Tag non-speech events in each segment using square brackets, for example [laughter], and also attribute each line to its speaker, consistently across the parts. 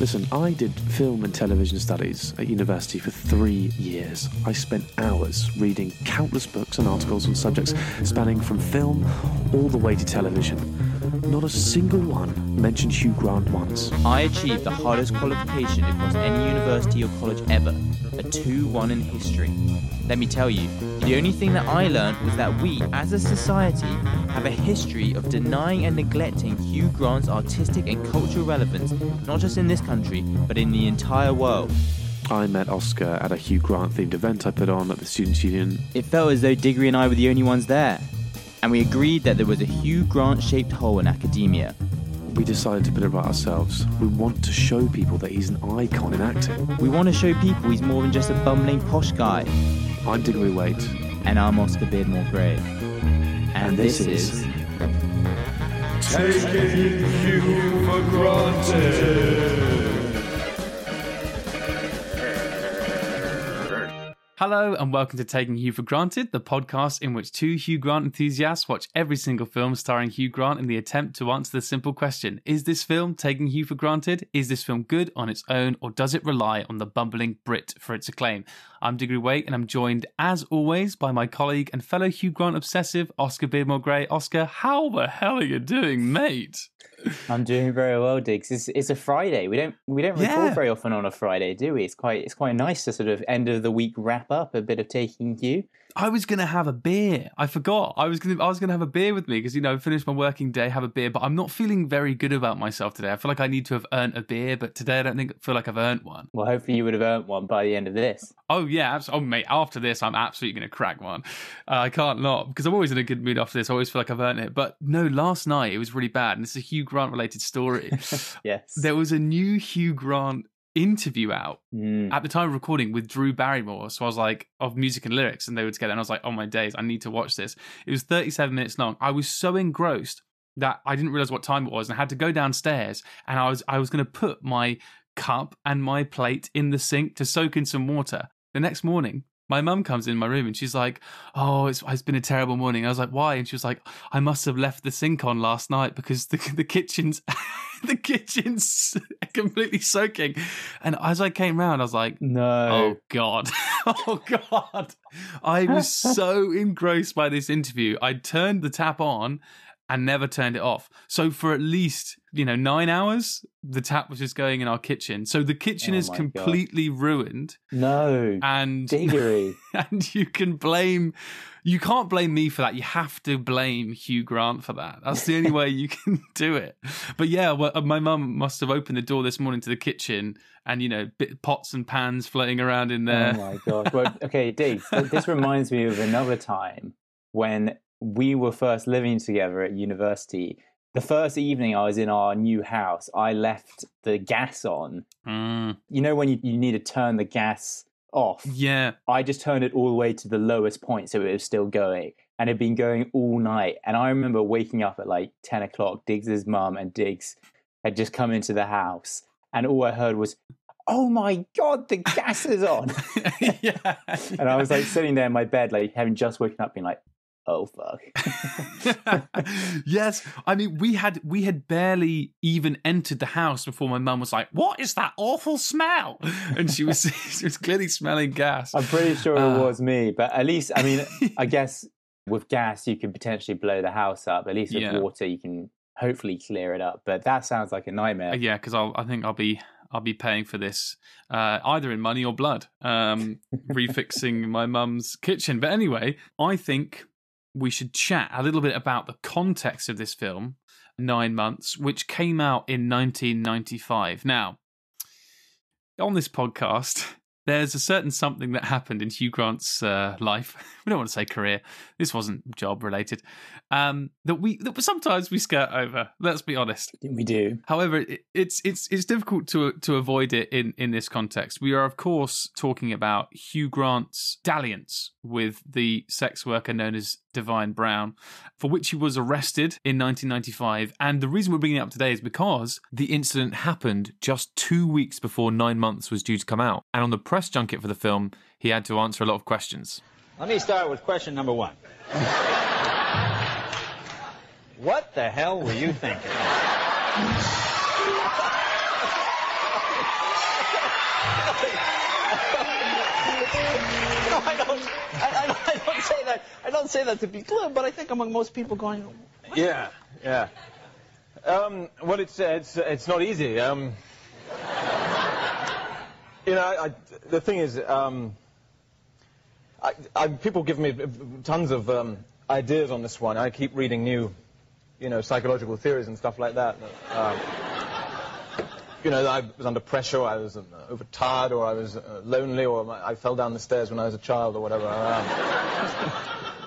Speaker 1: Listen, I did film and television studies at university for three years. I spent hours reading countless books and articles on subjects spanning from film all the way to television. Not a single one mentioned Hugh Grant once.
Speaker 2: I achieved the hardest qualification across any university or college ever a 2 1 in history. Let me tell you, the only thing that I learned was that we, as a society, have a history of denying and neglecting Hugh Grant's artistic and cultural relevance, not just in this country, but in the entire world.
Speaker 1: I met Oscar at a Hugh Grant themed event I put on at the Students' Union.
Speaker 2: It felt as though Diggory and I were the only ones there. And we agreed that there was a Hugh Grant shaped hole in academia.
Speaker 1: We decided to put it right ourselves. We want to show people that he's an icon in acting.
Speaker 2: We want to show people he's more than just a bumbling posh guy.
Speaker 1: I'm Diggory Waite.
Speaker 2: And I'm Oscar Beardmore Gray. And,
Speaker 1: And
Speaker 2: this,
Speaker 1: this
Speaker 2: is.
Speaker 1: is-
Speaker 3: Taking you for granted.
Speaker 4: Hello and welcome to Taking Hugh for Granted, the podcast in which two Hugh Grant enthusiasts watch every single film starring Hugh Grant in the attempt to answer the simple question Is this film taking Hugh for granted? Is this film good on its own, or does it rely on the bumbling Brit for its acclaim? I'm Diggory Waite, and I'm joined, as always, by my colleague and fellow Hugh Grant obsessive, Oscar Beardmore Gray. Oscar, how the hell are you doing, mate?
Speaker 2: I'm doing very well, Diggs. It's, it's a Friday. We don't we don't
Speaker 4: Yeah.
Speaker 2: record very often on a Friday, do we? It's quite it's quite nice to sort of end of the week wrap up a bit of taking you.
Speaker 4: I was gonna have a beer. I forgot. I was gonna. I was gonna have a beer with me because you know, finish my working day, have a beer. But I'm not feeling very good about myself today. I feel like I need to have earned a beer, but today I don't think feel like I've earned one.
Speaker 2: Well, hopefully you would have earned one by the end of this.
Speaker 4: Oh yeah, abs- oh mate. After this, I'm absolutely gonna crack one. Uh, I can't not because I'm always in a good mood after this. I always feel like I've earned it. But no, last night it was really bad, and it's a Hugh Grant related story. [laughs]
Speaker 2: Yes.
Speaker 4: there was a new Hugh Grant interview out
Speaker 2: Mm.
Speaker 4: at the time of recording with Drew Barrymore. So I was like, of music and lyrics, and they were together. And I was like, oh my days, I need to watch this. It was 37 minutes long. I was so engrossed that I didn't realize what time it was and I had to go downstairs and I was I was going to put my cup and my plate in the sink to soak in some water. The next morning, my mum comes in my room and she's like, "Oh, it's, it's been a terrible morning." I was like, "Why?" And she was like, "I must have left the sink on last night because the the kitchen's [laughs] the kitchen's [laughs] completely soaking." And as I came round, I was like,
Speaker 2: No.
Speaker 4: Oh God. [laughs] Oh God. I was so engrossed by this interview. I turned the tap on and never turned it off. So for at least, you know, nine hours, the tap was just going in our kitchen. So the kitchen
Speaker 2: Oh
Speaker 4: is
Speaker 2: my God.
Speaker 4: completely ruined.
Speaker 2: No.
Speaker 4: And
Speaker 2: Diggory. [laughs]
Speaker 4: and you can blame you can't blame me for that. You have to blame Hugh Grant for that. That's the only [laughs] way you can [laughs] do it. But yeah, well, uh, my mum must have opened the door this morning to the kitchen, and you know, bit, pots and pans floating around in there.
Speaker 2: Oh my gosh. Well, okay, th- this reminds me of another time when we were first living together at university. The first evening I was in our new house, I left the gas on.
Speaker 4: Mm,
Speaker 2: You know, when you, you need to turn the gas off?
Speaker 4: yeah,
Speaker 2: I just turned it all the way to the lowest point so it was still going. And it had been going all night. And I remember waking up at like 10 o'clock. Diggs's mum and Diggs had just come into the house. And all I heard was, Oh my God, the gas is on. [laughs]
Speaker 4: yeah. [laughs]
Speaker 2: And I was like sitting there in my bed, like having just woken up, being like, "Oh fuck!" [laughs] [laughs]
Speaker 4: yes, I mean we had we had barely even entered the house before my mum was like, "What is that awful smell?" And she was [laughs] she was clearly smelling gas.
Speaker 2: I'm pretty sure it
Speaker 4: Ah.
Speaker 2: was me, but at least, I mean, I guess with gas you can potentially blow the house up. At least with
Speaker 4: Yeah.
Speaker 2: water you can hopefully clear it up. But that sounds like a nightmare.
Speaker 4: Uh, yeah, because I think I'll be I'll be paying for this uh, either in money or blood, um, refixing my mum's kitchen. But anyway, I think we should chat a little bit about the context of this film, Nine Months, which came out in 1995. Now, on this podcast. [laughs] There's a certain something that happened in Hugh Grant's uh, life. [laughs] We don't want to say career. This wasn't job related. Um, that we that sometimes we skirt over. Let's be honest.
Speaker 2: We do.
Speaker 4: However, it, it's it's it's difficult to to avoid it in in this context. We are, of course, talking about Hugh Grant's dalliance with the sex worker known as Divine Brown, for which he was arrested in 1995. And the reason we're bringing it up today is because the incident happened just two weeks before Nine Months was due to come out, and on the press junket for the film, he had to answer a lot of questions.
Speaker 5: Let me start with question number one. What the hell were you thinking? [laughs] [laughs]
Speaker 6: no, I don't. I, don't say that. I don't say that to be glib, but I think among most people going,
Speaker 7: Yeah, yeah. Um, well, it's, uh, it's, it's not easy. Um, [laughs] you know, I, the thing is, um, I, people give me tons of um, ideas on this one. I keep reading new, you know, psychological theories and stuff like that. Um, you know, I was under pressure, or I was uh, overtired, or I was uh, lonely, or my, I fell down the stairs when I was a child, or whatever. [laughs]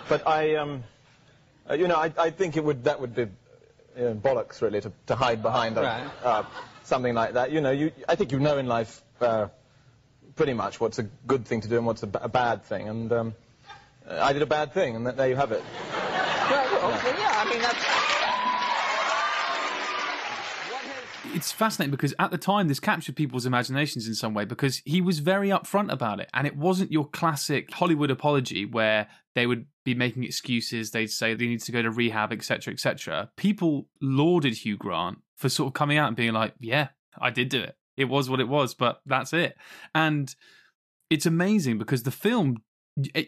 Speaker 7: But I, um, uh, you know, I, I think it would that would be you know, bollocks really to, to hide behind a,
Speaker 6: Right.
Speaker 7: uh, something like that. You know, you, I think you know in life uh, pretty much what's a good thing to do and what's a, bad thing. And um, I did a bad thing, and th- there you have it.
Speaker 6: right, well, okay, yeah, I mean, that's.
Speaker 4: It's fascinating because at the time this captured people's imaginations in some way because he was very upfront about it. And it wasn't your classic hollywood apology where they would be making excuses they'd say they need to go to rehab etc etc people lauded hugh grant for sort of coming out and being like yeah i did do it. It was what it was but that's it. And it's amazing because the film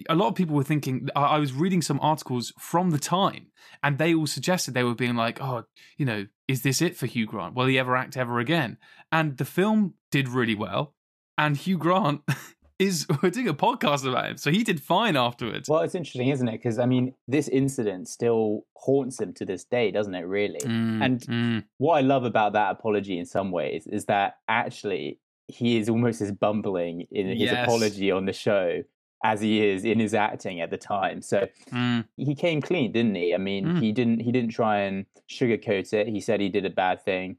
Speaker 4: a lot of people were thinking I I was reading some articles from the time and they all suggested they were being like oh you know is this it for Hugh Grant will he ever act ever again and the film did really well and Hugh Grant [laughs] is [laughs] we're doing a podcast about him so he did fine afterwards
Speaker 2: Well, it's interesting, isn't it? Because I mean, this incident still haunts him to this day, doesn't it? Really.
Speaker 4: Mm,
Speaker 2: and
Speaker 4: mm.
Speaker 2: what I love about that apology, in some ways, is that actually he is almost as bumbling in his
Speaker 4: Yes.
Speaker 2: apology on the show as he is in his acting at the time. So
Speaker 4: Mm.
Speaker 2: he came clean, didn't he? I mean,
Speaker 4: Mm.
Speaker 2: he didn't he didn't try and sugarcoat it. He said he did a bad thing,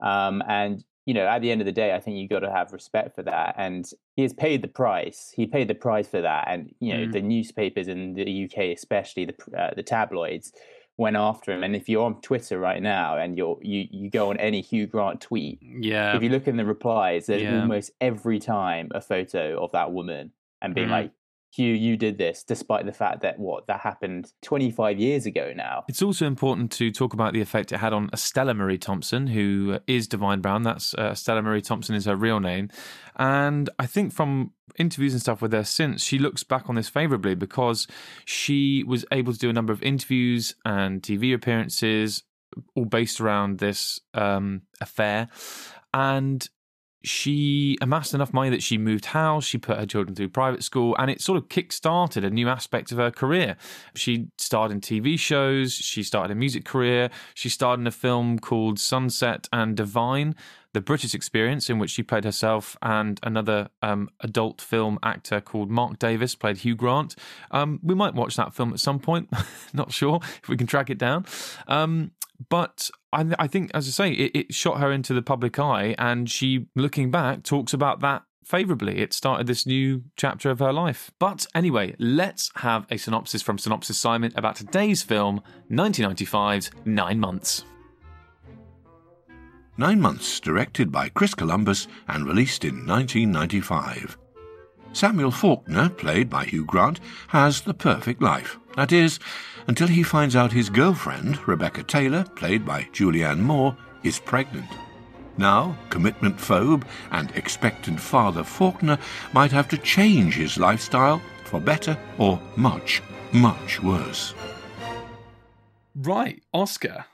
Speaker 2: um, and you know, at the end of the day, I think you got to have respect for that. And he has paid the price. He paid the price for that. And you know,
Speaker 4: Mm.
Speaker 2: the newspapers in the UK, especially the uh, the tabloids, went after him. And if you're on Twitter right now and you're you you go on any Hugh Grant tweet,
Speaker 4: yeah
Speaker 2: if you look in the replies, there's
Speaker 4: Yeah.
Speaker 2: almost every time a photo of that woman and being
Speaker 4: Mhm.
Speaker 2: like, Hugh, you did this, despite the fact that what that happened 25 years ago now.
Speaker 1: It's also important to talk about the effect it had on Estella Marie Thompson, who is Divine Brown. That's uh, Estella Marie Thompson is her real name, and I think from interviews and stuff with her since, she looks back on this favorably because she was able to do a number of interviews and TV appearances, all based around this um, affair, and she amassed enough money that she moved house, she put her children through private school, and it sort of kick-started a new aspect of her career. She starred in TV shows, she started a music career, she starred in a film called Sunset and Divine, the British experience, in which she played herself, and another um, adult film actor called Mark Davis played Hugh Grant. Um, we might watch that film at some point, [laughs] not sure if we can track it down. Um, but I, I think, as I say, it, it shot her into the public eye, and she, looking back, talks about that favorably. It started this new chapter of her life. But anyway, let's have a synopsis from Synopsis Simon about today's film, 1995's Nine Months.
Speaker 8: Nine Months, directed by Chris Columbus and released in 1995. Samuel Faulkner, played by Hugh Grant, has the perfect life. That is, until he finds out his girlfriend, Rebecca Taylor, played by Julianne Moore, is pregnant. Now, commitment phobe and expectant father Faulkner might have to change his lifestyle for better or much, much worse.
Speaker 4: Right, Oscar.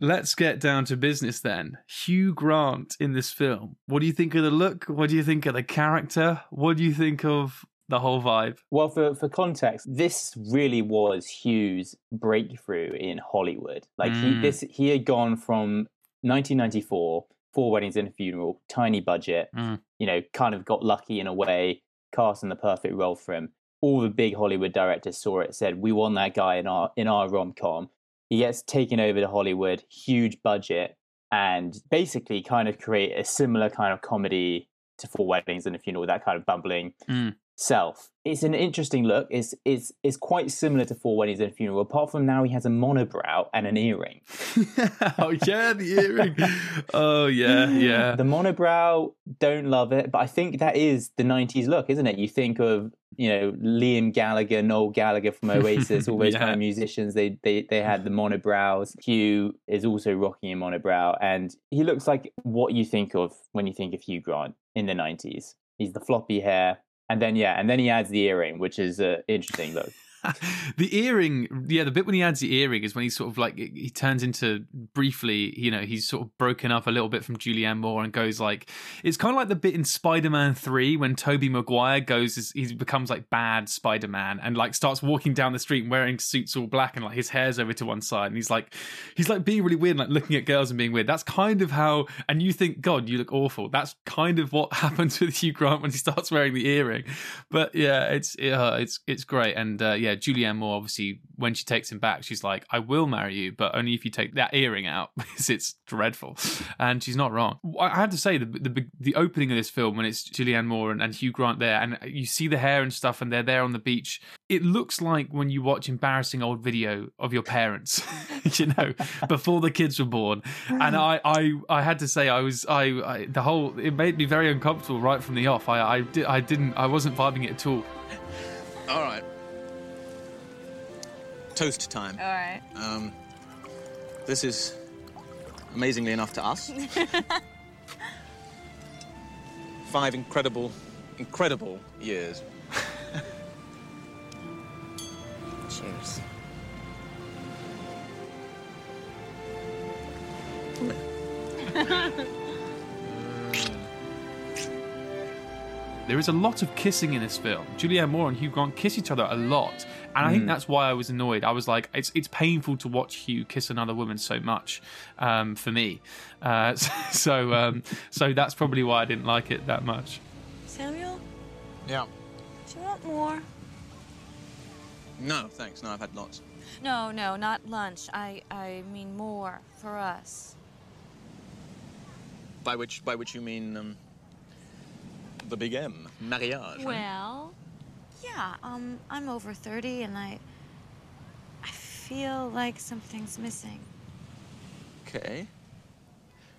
Speaker 4: Let's get down to business then. Hugh Grant in this film. What do you think of the look? What do you think of the character? What do you think of the whole vibe?
Speaker 2: Well, for, for context, this really was Hugh's breakthrough in Hollywood. Like he
Speaker 4: Mm.
Speaker 2: this he had gone from 1994, Four Weddings and a Funeral, tiny budget,
Speaker 4: Mm.
Speaker 2: you know, kind of got lucky in a way, casting the perfect role for him. All the big Hollywood directors saw it, said, "We want that guy in our in our rom com." He gets taken over to Hollywood, huge budget, and basically kind of create a similar kind of comedy to Four Weddings and a Funeral, that kind of bumbling
Speaker 4: Mm.
Speaker 2: Self. It's an interesting look. It's it's it's quite similar to Four Weddings and a Funeral, apart from now he has a monobrow and an earring. [laughs]
Speaker 4: oh yeah, the earring. Oh yeah, yeah.
Speaker 2: The monobrow, don't love it, but I think that is the '90s look, isn't it? You think of you know Liam Gallagher, Noel Gallagher from Oasis, all those [laughs] kind of musicians. They they they had the monobrows. Hugh is also rocking a monobrow, and he looks like what you think of when you think of Hugh Grant in the '90s. He's the floppy hair, and then yeah, and then he adds the earring, which is uh, interesting look.
Speaker 4: The earring, yeah, the bit when he adds the earring is when he sort of like he turns into briefly, you know, he's sort of broken up a little bit from Julianne Moore and goes like it's kind of like the bit in Spider-Man Three when Tobey Maguire goes, he becomes like bad Spider-Man and like starts walking down the street wearing suits all black and like his hair's over to one side and he's like he's like being really weird, like looking at girls and being weird. That's kind of how, and you think, God, you look awful. That's kind of what [laughs] happens with Hugh Grant when he starts wearing the earring. But yeah, it's uh, it's it's great and uh, yeah, Julianne Moore obviously when she takes him back, she's like, "I will marry you, but only if you take that earring out [laughs] because it's dreadful," and she's not wrong. I have to say the the, the opening of this film when it's Julianne Moore and, and Hugh Grant there, and you see the hair and stuff, and they're there on the beach. It looks like when you watch embarrassing old video of your parents, [laughs] you know, before the kids were born. And I I I had to say I was I, I the whole it made me very uncomfortable right from the off. I I, di- I didn't I wasn't vibing it at all.
Speaker 9: All right. Toast time.
Speaker 10: All right.
Speaker 9: Um, this is amazingly enough to us. [laughs] Five incredible, incredible years.
Speaker 10: Cheers.
Speaker 4: There is a lot of kissing in this film. Julianne Moore and Hugh Grant kiss each other a lot, and I think
Speaker 2: Mm.
Speaker 4: that's why I was annoyed. I was like, it's it's painful to watch Hugh kiss another woman so much um, for me. Uh, [laughs] so um, so that's probably why I didn't like it that much.
Speaker 10: Samuel,
Speaker 9: Yeah.
Speaker 10: do you want more?
Speaker 9: No, thanks. No, I've had lots.
Speaker 10: No, no, not lunch. I I mean more for us.
Speaker 9: By which, by which you mean um, the big M, mariage.
Speaker 10: Well, yeah. Um, I'm over thirty, and I I feel like something's missing.
Speaker 9: Okay.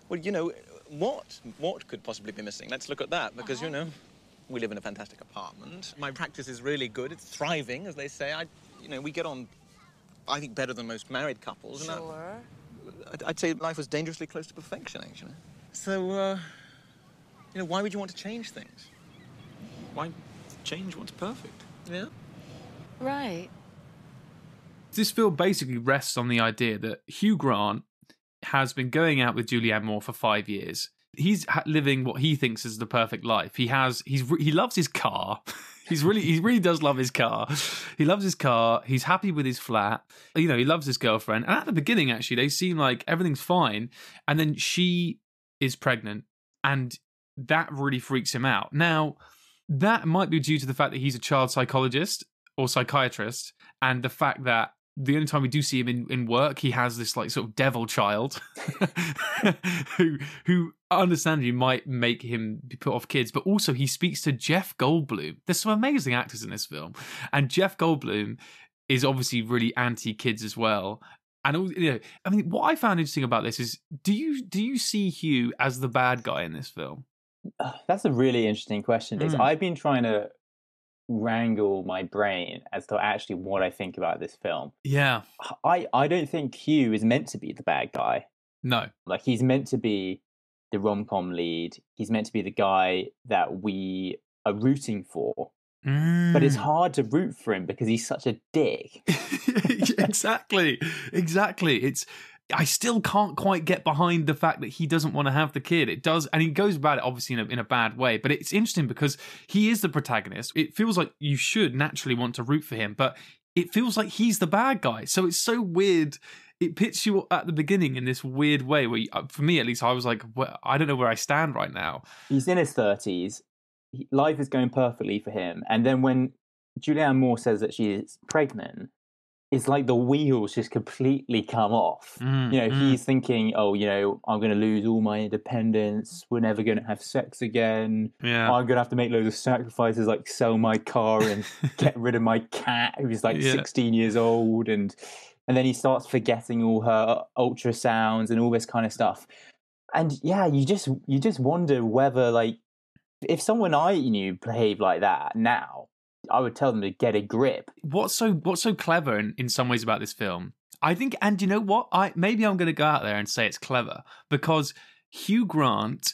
Speaker 9: Well, you know, what what could possibly be missing? Let's look at that because you know, we live in a fantastic apartment. My practice is really good. It's thriving, as they say. I, you know, we get on, I think, better than most married couples.
Speaker 10: Sure.
Speaker 9: I'd, I'd say life was dangerously close to perfection, actually. So, uh, you know, why would you want to change things? Why change what's perfect? Yeah.
Speaker 10: Right.
Speaker 4: This film basically rests on the idea that Hugh Grant has been going out with Julianne Moore for five years. He's living what he thinks is the perfect life. He has he's he loves his car. [laughs] He's really he really does love his car. He loves his car. He's happy with his flat. You know, he loves his girlfriend. And at the beginning, actually, they seem like everything's fine. And then she is pregnant, and that really freaks him out. Now, that might be due to the fact that he's a child psychologist or psychiatrist, and the fact that the only time we do see him in, in work, he has this like sort of devil child [laughs] who who understandably might make him be put off kids, but also he speaks to Jeff Goldblum. There's some amazing actors in this film, and Jeff Goldblum is obviously really anti kids as well. And you know, I mean, what I found interesting about this is, do you do you see Hugh as the bad guy in this film? [sighs]
Speaker 2: That's a really interesting question. Is
Speaker 4: Mm.
Speaker 2: I've been trying to wrangle my brain as to actually what I think about this film.
Speaker 4: Yeah,
Speaker 2: I I don't think Hugh is meant to be the bad guy.
Speaker 4: no,
Speaker 2: Like he's meant to be the rom com lead. He's meant to be the guy that we are rooting for. But it's
Speaker 4: Mm.
Speaker 2: hard to root for him because he's such a dick. [laughs]
Speaker 4: exactly, exactly. It's I still can't quite get behind the fact that he doesn't want to have the kid. It does, and he goes about it obviously in a, in a bad way. But it's interesting because he is the protagonist. It feels like you should naturally want to root for him, but it feels like he's the bad guy. So it's so weird. It pits you at the beginning in this weird way. Where, you, uh, for me at least, I was like, well, I don't know where I stand right now.
Speaker 2: He's in his thirties. Life is going perfectly for him, and then when Julianne Moore says that she is pregnant, it's like the wheels just completely come off.
Speaker 4: Mm,
Speaker 2: you know,
Speaker 4: mm.
Speaker 2: he's thinking, "Oh, you know, I'm going to lose all my independence. We're never going to have sex again.
Speaker 4: Yeah.
Speaker 2: I'm going to have to make loads of sacrifices, like sell my car and [laughs] get rid of my cat, who's like
Speaker 4: Yeah.
Speaker 2: 16 years old." And and then he starts forgetting all her ultrasounds and all this kind of stuff. And yeah, you just you just wonder whether like if someone I knew behaved like that now, I would tell them to get a grip.
Speaker 4: what's so what's so clever in, in some ways about this film i think and you know what i maybe i'm going to go out there and say it's clever because hugh grant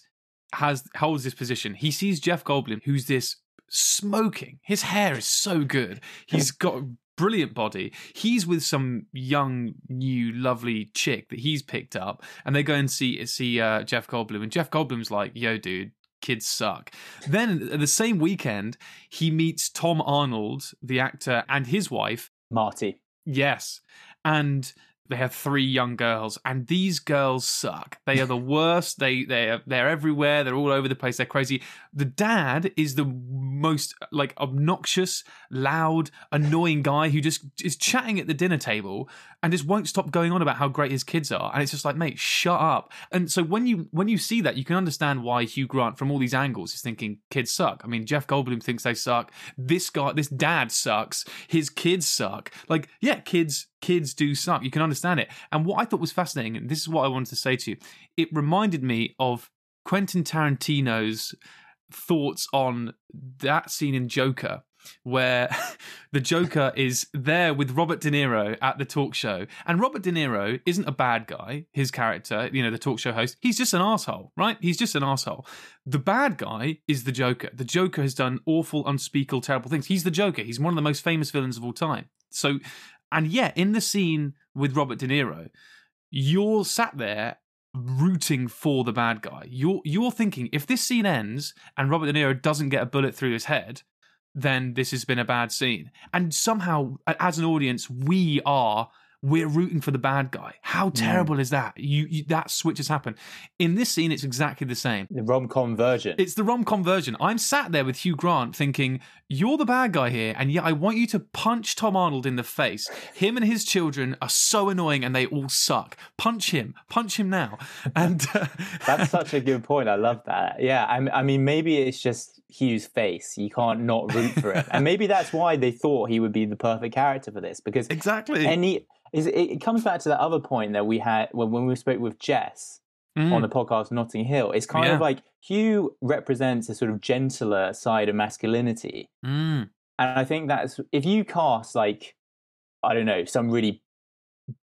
Speaker 4: has holds this position. He sees Jeff Goldblum, who's this smoking. His hair is so good. He's [laughs] got a brilliant body. He's with some young, new, lovely chick that he's picked up, and they go and see see uh, Jeff Goldblum, and Jeff Goldblum's like, "Yo, dude." Kids suck. Then, the same weekend, he meets Tom Arnold, the actor, and his wife,
Speaker 2: Marty.
Speaker 4: Yes. And they have three young girls, and these girls suck. They are the [laughs] worst. They they are, they're everywhere. They're all over the place. They're crazy. The dad is the most like obnoxious, loud, annoying guy who just is chatting at the dinner table and just won't stop going on about how great his kids are. And it's just like, mate, shut up. And so when you when you see that, you can understand why Hugh Grant, from all these angles, is thinking kids suck. I mean, Jeff Goldblum thinks they suck. This guy, this dad sucks. His kids suck. Like, yeah, kids kids do suck. You can understand it. And what I thought was fascinating, and this is what I wanted to say to you, it reminded me of Quentin Tarantino's thoughts on that scene in Joker where [laughs] the Joker is there with Robert De Niro at the talk show. And Robert De Niro isn't a bad guy, his character, you know, the talk show host. He's just an asshole, right? He's just an asshole. The bad guy is the Joker. The Joker has done awful, unspeakable, terrible things. He's the Joker. He's one of the most famous villains of all time. So, and yet, in the scene with Robert De Niro, you're sat there rooting for the bad guy. You're you're thinking if this scene ends and Robert De Niro doesn't get a bullet through his head, then this has been a bad scene. And somehow, as an audience, we are we're rooting for the bad guy. How terrible is that? You, you that switch has happened. In this scene, it's exactly the same.
Speaker 2: The rom com version.
Speaker 4: It's the rom com version. I'm sat there with Hugh Grant thinking, you're the bad guy here, and yet I want you to punch Tom Arnold in the face. Him and his children are so annoying and they all suck. Punch him. Punch him now. [laughs] And uh,
Speaker 2: That's such a good point. I love that. Yeah, I, I mean, maybe it's just Hugh's face. You can't not root for it, and maybe that's why they thought he would be the perfect character for this because
Speaker 4: exactly
Speaker 2: any. Is, it, it comes back to that other point that we had when, when we spoke with Jess
Speaker 4: Mm.
Speaker 2: on the podcast Notting Hill. It's kind of like Hugh represents a sort of gentler side of masculinity.
Speaker 4: Mm.
Speaker 2: And I think that's if you cast like I don't know some really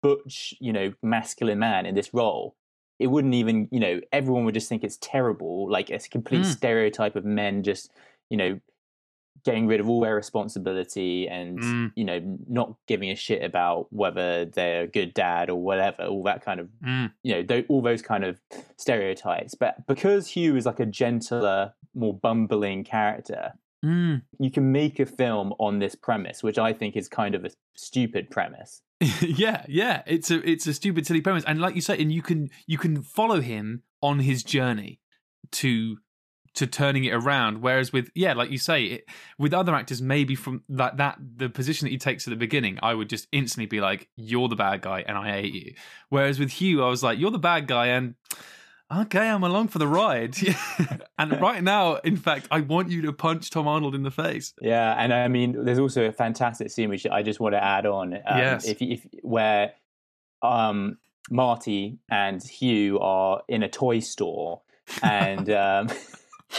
Speaker 2: butch, you know, masculine man in this role, it wouldn't even you know everyone would just think it's terrible, like it's a complete
Speaker 4: Mm.
Speaker 2: stereotype of men just you know getting rid of all their responsibility and
Speaker 4: Mm.
Speaker 2: you know not giving a shit about whether they're a good dad or whatever, all that kind of
Speaker 4: Mm.
Speaker 2: you know tho- all those kind of stereotypes. But because Hugh is like a gentler, more bumbling character,
Speaker 4: Mm.
Speaker 2: you can make a film on this premise, which I think is kind of a stupid premise. [laughs]
Speaker 4: yeah, yeah. It's a it's a stupid, silly premise, and like you say, and you can you can follow him on his journey to to turning it around. Whereas with yeah, like you say, it, with other actors, maybe from that that the position that he takes at the beginning, I would just instantly be like, "You're the bad guy," and I hate you. Whereas with Hugh, I was like, "You're the bad guy," and okay, I'm along for the ride. [laughs] and right now, in fact, I want you to punch Tom Arnold in the face.
Speaker 2: Yeah, and I mean, there's also a fantastic scene which I just want to add on. Um,
Speaker 4: Yes.
Speaker 2: if, if where um, Marty and Hugh are in a toy store, and [laughs] um,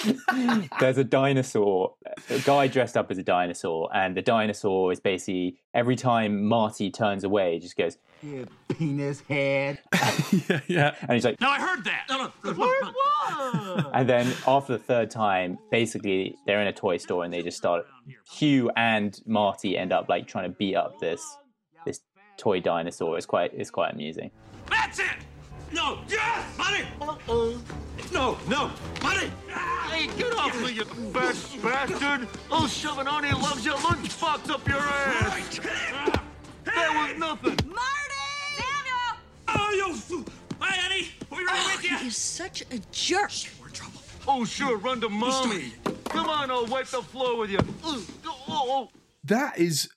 Speaker 2: [laughs] there's a dinosaur, a guy dressed up as a dinosaur, and the dinosaur is basically every time Marty turns away, he just goes,
Speaker 11: You penis head. [laughs]
Speaker 4: yeah, yeah.
Speaker 2: and he's like,
Speaker 12: No, I heard that. No, no. Word what?
Speaker 2: And then after the third time, basically they're in a toy store and they just start. Hugh and Marty end up like trying to beat up this this toy dinosaur. It's quite it's quite amusing.
Speaker 12: That's it. No. Yes, buddy. Uh-uh. No, no, buddy. Hey, get off me, you fat bastard. Oh, Shoving-on, he loves you. Lunch fucked up your ass. That was nothing.
Speaker 10: Marty! Samuel!
Speaker 12: Oh, you. fool. Hi, Eddie. We right oh, with you.
Speaker 3: He is such a jerk.
Speaker 12: Oh, sure. Run to mommy. Come on, I'll wipe the floor with you. Oh, oh, oh.
Speaker 4: that is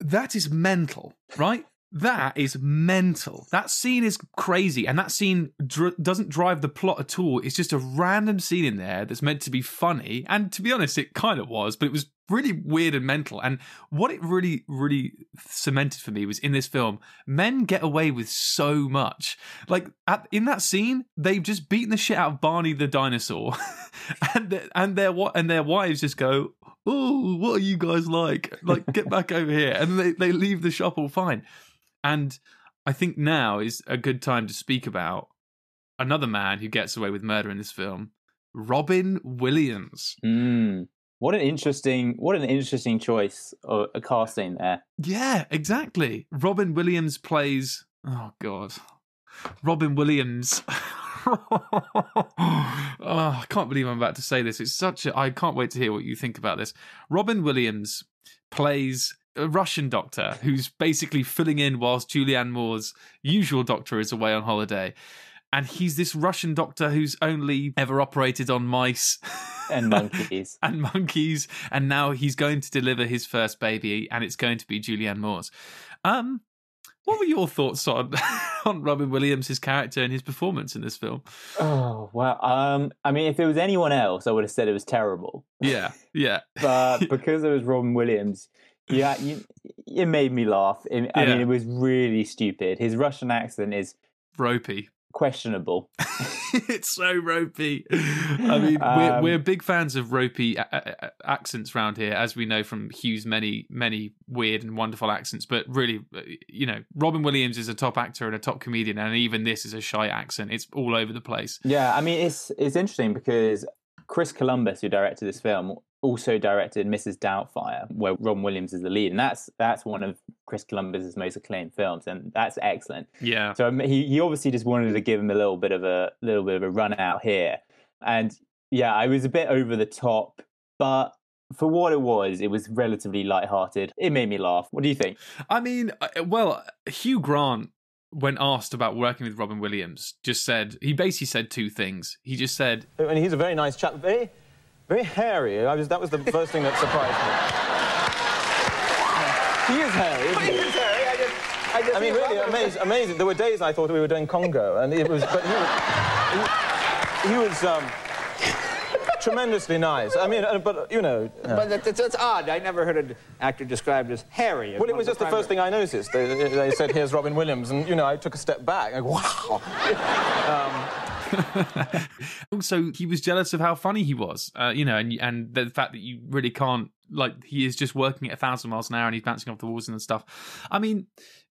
Speaker 4: that is mental, right? That is mental. That scene is crazy, and that scene dr- doesn't drive the plot at all. It's just a random scene in there that's meant to be funny, and to be honest, it kind of was, but it was really weird and mental. And what it really, really cemented for me was in this film, men get away with so much. Like at, in that scene, they've just beaten the shit out of Barney the dinosaur, [laughs] and their, and their and their wives just go, "Oh, what are you guys like? Like, get back over here!" And they they leave the shop all fine. And I think now is a good time to speak about another man who gets away with murder in this film, Robin Williams.
Speaker 2: Mm. What an interesting, what an interesting choice of a casting there.
Speaker 4: Yeah, exactly. Robin Williams plays. Oh God, Robin Williams. [laughs] oh, I can't believe I'm about to say this. It's such a. I can't wait to hear what you think about this. Robin Williams plays a Russian doctor who's basically filling in whilst Julianne Moore's usual doctor is away on holiday. And he's this Russian doctor who's only ever operated on mice [laughs]
Speaker 2: and monkeys.
Speaker 4: and monkeys. And now he's going to deliver his first baby, and it's going to be Julianne Moore's. Um, what were your thoughts on [laughs] on Robin Williams, his character, and his performance in this film?
Speaker 2: Oh well, Um, I mean, if it was anyone else, I would have said it was terrible.
Speaker 4: Yeah, yeah.
Speaker 2: but [laughs] because it was Robin Williams, yeah, you, it made me laugh. It, I
Speaker 4: Yeah.
Speaker 2: mean, it was really stupid. His Russian accent is
Speaker 4: ropey,
Speaker 2: questionable. [laughs]
Speaker 4: it's so ropey. I mean, we're,
Speaker 2: Um,
Speaker 4: we're big fans of ropey a- a- a- accents around here, as we know from Hugh's many, many weird and wonderful accents. But really, uh, you know, Robin Williams is a top actor and a top comedian, and even this is a shy accent. It's all over the place.
Speaker 2: Yeah, I mean, it's it's interesting because Chris Columbus, who directed this film, also directed Mrs. Doubtfire, where Robin Williams is the lead, and that's that's one of Chris Columbus's most acclaimed films, and that's excellent.
Speaker 4: Yeah.
Speaker 2: So um, he he obviously just wanted to give him a little bit of a little bit of a run out here, and yeah, I was a bit over the top, but for what it was, it was relatively light-hearted. It made me laugh. What do you think?
Speaker 4: I mean, uh, well, Hugh Grant, when asked about working with Robin Williams, just said he basically said two things. He just said,
Speaker 7: And he's a very nice chap, very, very hairy. I was, that was the first thing that surprised me. He is hairy. Isn't he?
Speaker 6: is hairy. I just, I just
Speaker 7: I mean,
Speaker 6: think
Speaker 7: really
Speaker 6: Robin-
Speaker 7: amazing. Amazing. There were days I thought we were doing Congo, and it was, but he was, he, he was um, tremendously nice. I mean, uh, but you know. uh,
Speaker 6: But it's, that's, that's odd. I never heard an actor described as hairy. as
Speaker 7: Well, it was just the first thing I noticed. They, they said, "Here's Robin Williams," and you know, I took a step back. Like, wow. [laughs]
Speaker 4: also he was jealous of how funny he was, uh, you know, and and the fact that you really can't like he is just working at a thousand miles an hour and he's bouncing off the walls and stuff. I mean.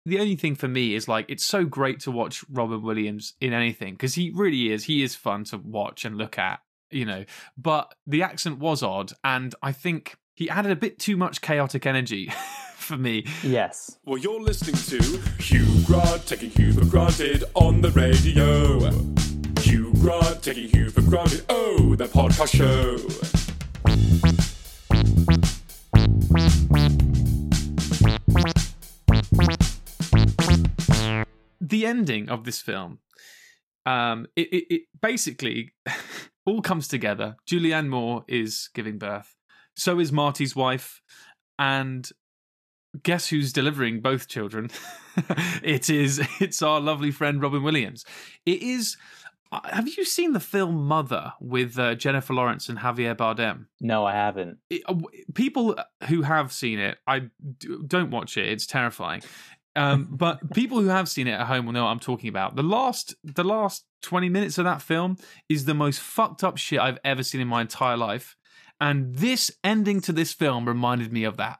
Speaker 4: The only thing for me is like it's so great to watch Robin Williams in anything because he really is. He is fun to watch and look at, you know. But the accent was odd, and I think he added a bit too much chaotic energy [laughs] for me.
Speaker 2: Yes.
Speaker 3: Well, you're listening to Hugh Grant taking Hugh for granted on the radio. Hugh Grant taking Hugh for granted. Oh, the podcast show.
Speaker 4: the ending of this film um it, it, it basically [laughs] all comes together julianne moore is giving birth so is marty's wife and guess who's delivering both children [laughs] it is it's our lovely friend robin williams it is uh, have you seen the film mother with uh, jennifer lawrence and javier bardem
Speaker 2: No, I haven't.
Speaker 4: it, uh, people who have seen it, I d- don't watch it. It's terrifying. Um, but people who have seen it at home will know what I'm talking about. The last, the last 20 minutes of that film is the most fucked up shit I've ever seen in my entire life. And this ending to this film reminded me of that.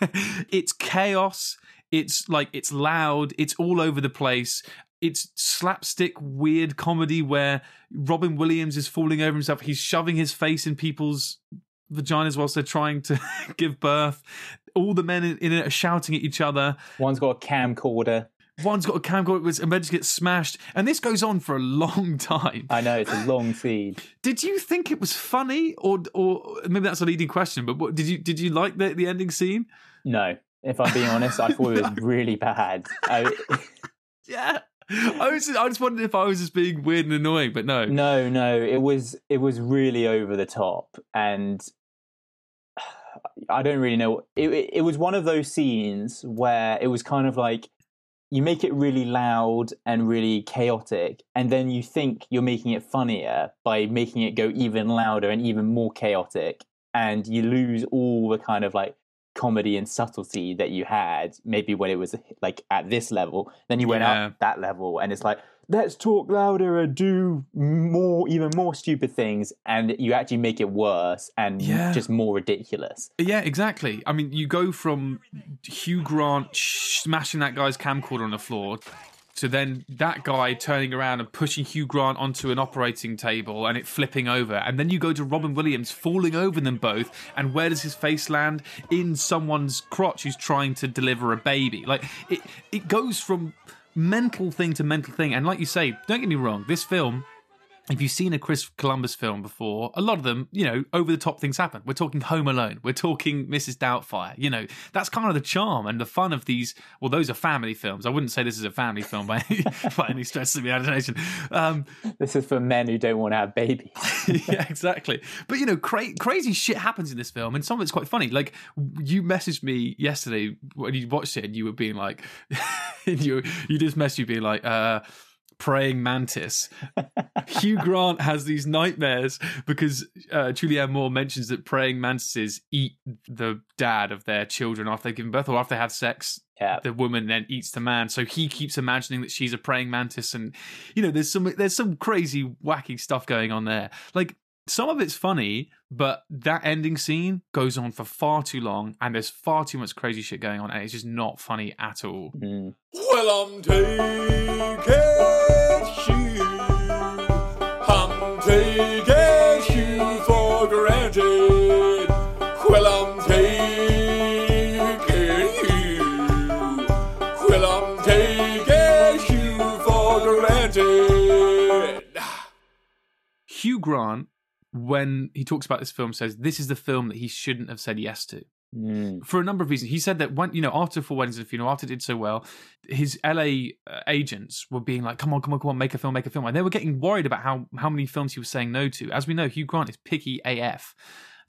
Speaker 4: [laughs] it's chaos. It's like it's loud. It's all over the place. It's slapstick weird comedy where Robin Williams is falling over himself. He's shoving his face in people's vaginas whilst they're trying to [laughs] give birth. All the men in, it are shouting at each other.
Speaker 2: One's got a camcorder.
Speaker 4: One's got a camcorder which eventually gets smashed, and this goes on for a long time.
Speaker 2: I know it's a long scene.
Speaker 4: Did you think it was funny, or or maybe that's a leading question? But what, did you did you like the the ending scene?
Speaker 2: No, if I'm being honest, I thought it was [laughs] really bad. I, [laughs] [laughs]
Speaker 4: Yeah, I was I just wondered if I was just being weird and annoying, but no,
Speaker 2: no, no, it was it was really over the top, and [sighs] I don't really know. It, it it was one of those scenes where it was kind of like you make it really loud and really chaotic, and then you think you're making it funnier by making it go even louder and even more chaotic, and you lose all the kind of like comedy and subtlety that you had maybe when it was like at this level then you went
Speaker 4: Yeah.
Speaker 2: up that level and it's like let's talk louder and do more even more stupid things and you actually make it worse and
Speaker 4: Yeah.
Speaker 2: just more ridiculous
Speaker 4: Yeah, exactly. I mean, you go from Hugh Grant smashing that guy's camcorder on the floor to then that guy turning around and pushing Hugh Grant onto an operating table and it flipping over. And then you go to Robin Williams falling over them both. And where does his face land? In someone's crotch who's trying to deliver a baby. Like it, it goes from mental thing to mental thing. And like you say, don't get me wrong, this film if you've seen a Chris Columbus film before, a lot of them, you know, over the top things happen. We're talking Home Alone. We're talking Mrs. Doubtfire. You know, that's kind of the charm and the fun of these. Well, those are family films. I wouldn't say this is a family film by any, [laughs] by any stretch of the imagination. Um,
Speaker 2: this is for men who don't want to have babies. [laughs]
Speaker 4: yeah, exactly. But you know, cra- crazy shit happens in this film, and some of it's quite funny. Like you messaged me yesterday when you watched it, and you were being like, [laughs] you you just messaged you being like. uh praying mantis. Hugh Grant has these nightmares because uh, Julianne Moore mentions that praying mantises eat the dad of their children after they've given birth or after they have sex.
Speaker 2: Yeah.
Speaker 4: The woman then eats the man, so he keeps imagining that she's a praying mantis, and you know, there's some there's some crazy wacky stuff going on there. Like some of it's funny, but that ending scene goes on for far too long, and there's far too much crazy shit going on, and it's just not funny at all.
Speaker 2: Mm.
Speaker 3: Well, I'm taking you. I'm taking you for granted. Well, I'm taking you. Well, I'm taking you for granted.
Speaker 4: Hugh Grant, when he talks about this film, says this is the film that he shouldn't have said yes to.
Speaker 2: Mm.
Speaker 4: For a number of reasons, he said that when you know after Four Weddings and a Funeral, after it did so well, his LA uh, agents were being like, "Come on, come on, come on, make a film, make a film," and they were getting worried about how how many films he was saying no to. As we know, Hugh Grant is picky AF,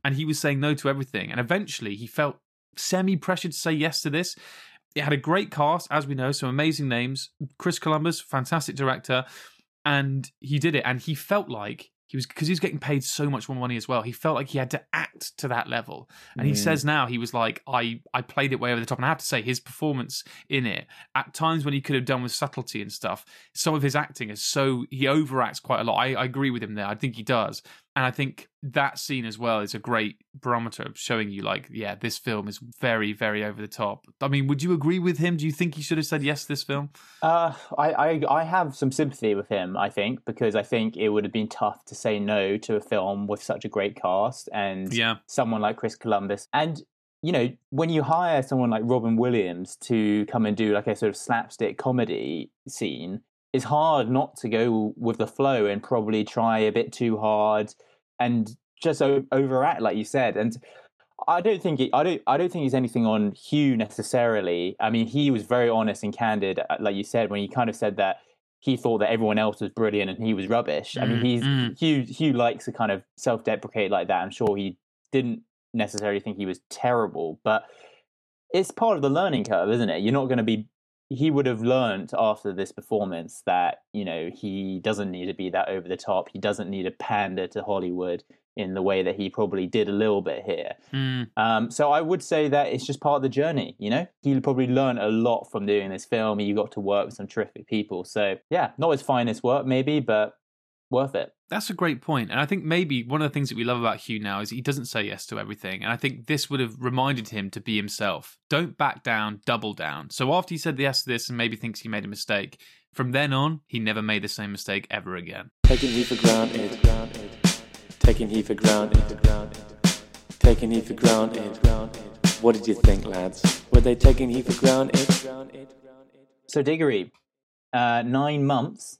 Speaker 4: and he was saying no to everything. And eventually, he felt semi pressured to say yes to this. It had a great cast, as we know, some amazing names. Chris Columbus, fantastic director, and he did it. And he felt like he was because he was getting paid so much more money as well. He felt like he had to act to that level. And he
Speaker 2: Mm.
Speaker 4: says now he was like, I I played it way over the top. And I have to say, his performance in it at times when he could have done with subtlety and stuff, some of his acting is so he overacts quite a lot. I, I agree with him there. I think he does. And I think that scene as well is a great barometer of showing you, like, yeah, this film is very, very over the top. I mean, would you agree with him? Do you think he should have said yes to this film?
Speaker 2: Uh, I, I I have some sympathy with him. I think because I think it would have been tough to say no to a film with such a great cast and
Speaker 4: Yeah.
Speaker 2: someone like Chris Columbus. And you know, when you hire someone like Robin Williams to come and do like a sort of slapstick comedy scene, it's hard not to go with the flow and probably try a bit too hard and just o- overact, like you said. And I don't think it, I don't I don't think it's anything on Hugh necessarily. I mean, he was very honest and candid, uh, like you said, when he kind of said that he thought that everyone else was brilliant and he was rubbish. I mean,
Speaker 4: Mm,
Speaker 2: he's
Speaker 4: mm.
Speaker 2: Hugh Hugh likes to kind of self-deprecate like that. I'm sure he didn't necessarily think he was terrible, but it's part of the learning curve, isn't it? You're not going to be. He would have learned after this performance that you know he doesn't need to be that over the top. He doesn't need to pander to Hollywood in the way that he probably did a little bit here.
Speaker 4: Mm.
Speaker 2: Um, so I would say that it's just part of the journey. You know, he probably learned a lot from doing this film. He got to work with some terrific people. So yeah, not his finest work maybe, but worth it.
Speaker 4: That's a great point. And I think maybe one of the things that we love about Hugh now is he doesn't say yes to everything. And I think this would have reminded him to be himself. Don't back down, double down. So after he said yes to this and maybe thinks he made a mistake, from then on, he never made the same mistake ever again.
Speaker 1: Taking he for granted. Taking he for granted. Taking he for granted. What did you think, lads? Were they taking he for granted?
Speaker 2: So Diggory, uh, nine months.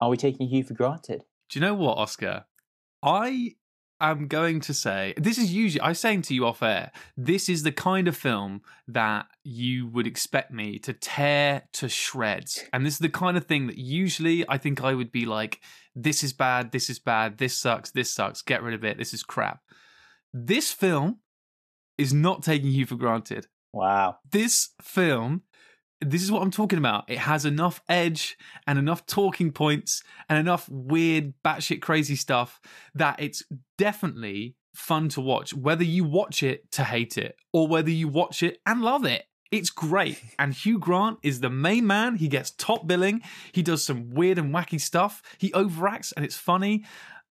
Speaker 2: Are we taking Hugh for granted?
Speaker 4: Do you know what, Oscar? I am going to say this is usually I was saying to you off air. This is the kind of film that you would expect me to tear to shreds, and this is the kind of thing that usually I think I would be like, "This is bad. This is bad. This sucks. This sucks. Get rid of it. This is crap." This film is not taking you for granted.
Speaker 2: Wow.
Speaker 4: This film this is what I'm talking about. It has enough edge and enough talking points and enough weird, batshit crazy stuff that it's definitely fun to watch, whether you watch it to hate it or whether you watch it and love it. It's great. And Hugh Grant is the main man. He gets top billing. He does some weird and wacky stuff. He overacts and it's funny.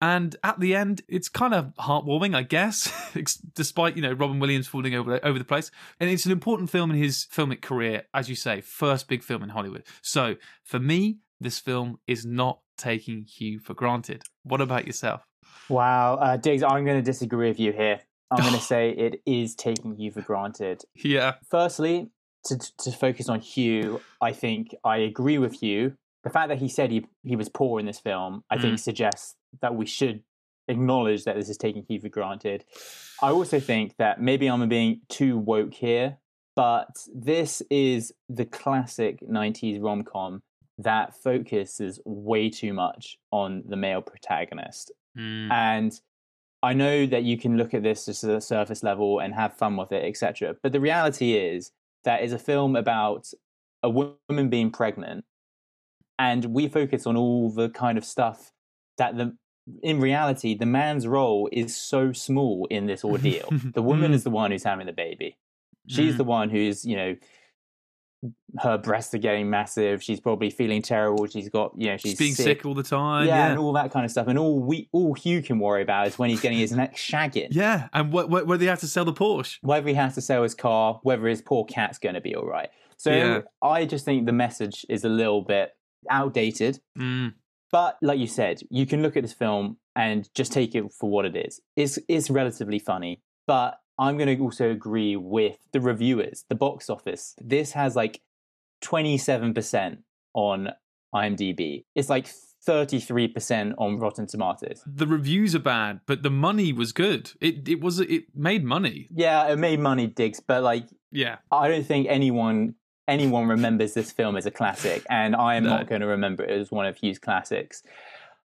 Speaker 4: And at the end, it's kind of heartwarming, I guess, [laughs] despite, you know, Robin Williams falling over, over the place. And it's an important film in his filmic career, as you say, first big film in Hollywood. So for me, this film is not taking Hugh for granted. What about yourself?
Speaker 2: Wow, uh, Diggs, I'm going to disagree with you here. I'm going [laughs] to say it is taking Hugh for granted.
Speaker 4: Yeah.
Speaker 2: Firstly, to, to focus on Hugh, I think I agree with you. The fact that he said he, he was poor in this film, I think
Speaker 4: Mm.
Speaker 2: suggests that we should acknowledge that this is taking Hugh for granted. I also think that maybe I'm being too woke here, but this is the classic 90s rom com that focuses way too much on the male protagonist.
Speaker 4: Mm.
Speaker 2: And I know that you can look at this just at a surface level and have fun with it, etc. But the reality is that is a film about a woman being pregnant, and we focus on all the kind of stuff that the in reality the man's role is so small in this ordeal. [laughs] the woman
Speaker 4: Mm.
Speaker 2: is the one who's having the baby. She's
Speaker 4: Mm.
Speaker 2: the one who's you know her breasts are getting massive. She's probably feeling terrible. She's got you know she's
Speaker 4: She's being sick all the time.
Speaker 2: yeah,
Speaker 4: Yeah.
Speaker 2: and all that kind of stuff. And all we all Hugh can worry about is when he's getting his next shagging. [laughs]
Speaker 4: Yeah, and wh- wh- whether he has to sell the Porsche.
Speaker 2: Whether he has to sell his car, whether his poor cat's going to be all right. So
Speaker 4: Yeah.
Speaker 2: I just think the message is a little bit outdated.
Speaker 4: Mm.
Speaker 2: But like you said, you can look at this film and just take it for what it is. It's it's relatively funny, but I'm going to also agree with the reviewers, the box office. This has like 27% on IMDb. It's like 33% on Rotten Tomatoes.
Speaker 4: The reviews are bad, but the money was good. It it was it made money.
Speaker 2: Yeah, it made money, Diggs, but like
Speaker 4: Yeah.
Speaker 2: I don't think anyone anyone remembers this film as a classic, and I am
Speaker 4: No.
Speaker 2: not going to remember it as one of Hugh's classics.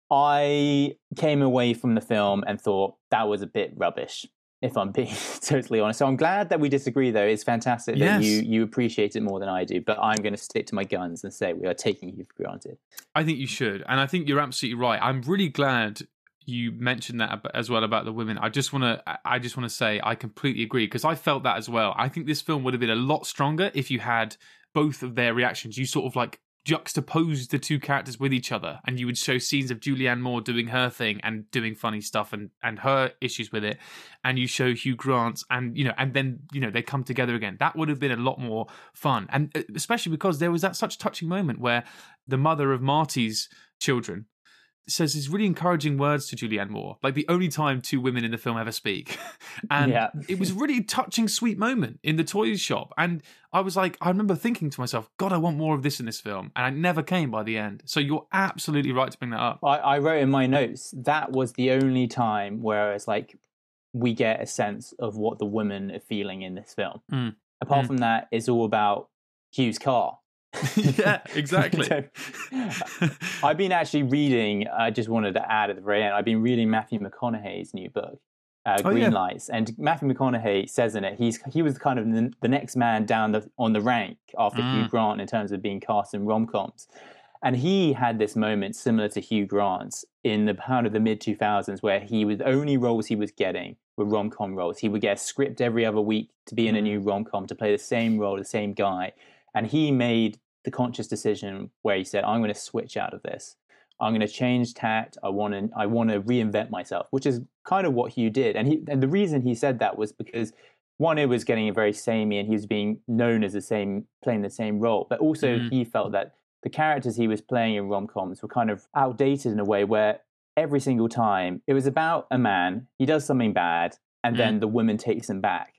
Speaker 2: I came away from the film and thought that was a bit rubbish, if I'm [laughs] being totally honest. So I'm glad that we disagree, though. It's fantastic that
Speaker 4: Yes.
Speaker 2: you Hugh appreciate it more than I do, but I'm going to stick to my guns and say we are taking you for granted.
Speaker 4: I think you should, and I think you're absolutely right. I'm really glad you mentioned that as well about the women. I just want to, I just want to say, I completely agree because I felt that as well. I think this film would have been a lot stronger if you had both of their reactions. You sort of like juxtaposed the two characters with each other, and you would show scenes of Julianne Moore doing her thing and doing funny stuff and and her issues with it, and you show Hugh Grant's, and you know, and then you know they come together again. That would have been a lot more fun, and uh, especially because there was that such touching moment where the mother of Marty's children says these really encouraging words to Julianne Moore, like the only time two women in the film ever speak. [laughs] And
Speaker 2: Yeah.
Speaker 4: it was a really touching, sweet moment in the toys shop. And I was like, I remember thinking to myself, God, I want more of this in this film. And it never came by the end. So you're absolutely right to bring that up.
Speaker 2: I, I wrote in my notes that was the only time where it's like we get a sense of what the women are feeling in this film.
Speaker 4: Mm.
Speaker 2: Apart
Speaker 4: Mm.
Speaker 2: from that, it's all about Hugh's car. [laughs]
Speaker 4: yeah, exactly. [laughs]
Speaker 2: So, I've been actually reading. I just wanted to add at the very end. I've been reading Matthew McConaughey's new book, uh,
Speaker 4: Oh,
Speaker 2: Green
Speaker 4: yeah.
Speaker 2: Lights, and Matthew McConaughey says in it he's he was kind of the, the next man down the on the rank after Hugh
Speaker 4: Mm.
Speaker 2: Grant in terms of being cast in rom coms. And he had this moment similar to Hugh Grant's in the kind of the mid 2000s where he was the only roles he was getting were rom com roles. He would get a script every other week to be in a new rom com to play the same role, the same guy. And he made the conscious decision where he said, I'm going to switch out of this. I'm going to change tact. I want to I want to reinvent myself, which is kind of what Hugh did. And he and the reason he said that was because one, it was getting very samey, and he was being known as the same playing the same role. But also,
Speaker 4: Mhm.
Speaker 2: he felt that the characters he was playing in rom coms were kind of outdated in a way where every single time it was about a man, he does something bad, and then the woman takes him back.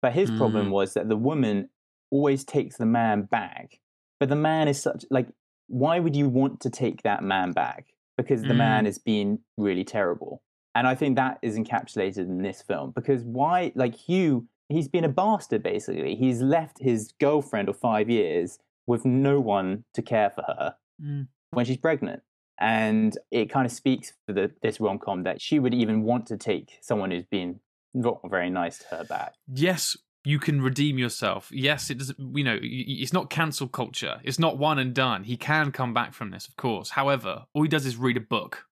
Speaker 2: But his problem
Speaker 4: Mm.
Speaker 2: was that the woman always takes the man back. But the man is such like why would you want to take that man back? Because the man
Speaker 4: Mm.
Speaker 2: is being really terrible. And I think that is encapsulated in this film. Because why like Hugh, he's been a bastard basically. He's left his girlfriend of five years with no one to care for her
Speaker 4: Mm.
Speaker 2: when she's pregnant. And it kind of speaks for the, this rom com that she would even want to take someone who's been not very nice to her back.
Speaker 4: yes you can redeem yourself. Yes it doesn't you know it's not cancel culture. It's not one and done. He can come back from this of course. However all he does is read a book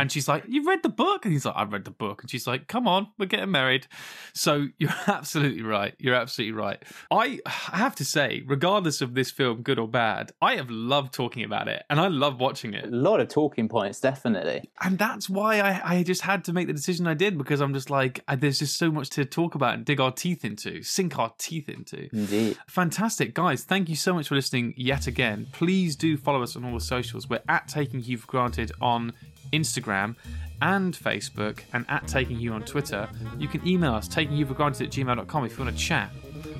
Speaker 4: And she's like, You've read the book? And he's like, I've read the book. And she's like, Come on, we're getting married. So [laughs] you're absolutely right. You're absolutely right. I I have to say, regardless of this film, good or bad, I have loved talking about it and I love watching it.
Speaker 2: A lot of talking points, definitely.
Speaker 4: And that's why I, I just had to make the decision I did because I'm just like, there's just so much to talk about and dig our teeth into, sink our teeth into.
Speaker 2: Indeed.
Speaker 4: Fantastic. Guys, thank you so much for listening yet again. Please do follow us on all the socials. We're at Taking Hugh for Granted on Instagram and Facebook and at Taking Hugh on Twitter. You can email us, takinghugh at gmail.com if you want to chat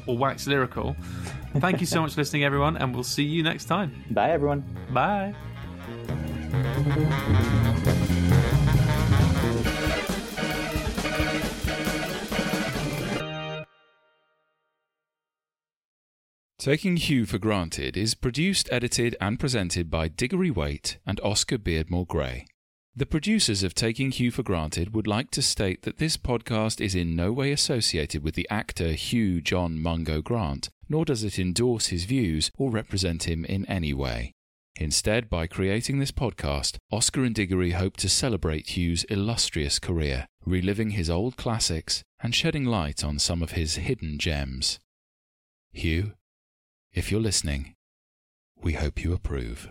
Speaker 4: or wax lyrical. Thank you so much for listening, everyone, and we'll see you next time.
Speaker 2: Bye, everyone.
Speaker 4: Bye.
Speaker 13: Taking Hugh for Granted is produced, edited, and presented by Diggory Waite and Oscar Beardmore Gray. The producers of Taking Hugh for Granted would like to state that this podcast is in no way associated with the actor Hugh John Mungo Grant, nor does it endorse his views or represent him in any way. Instead, by creating this podcast, Oscar and Diggory hope to celebrate Hugh's illustrious career, reliving his old classics and shedding light on some of his hidden gems. Hugh, if you're listening, we hope you approve.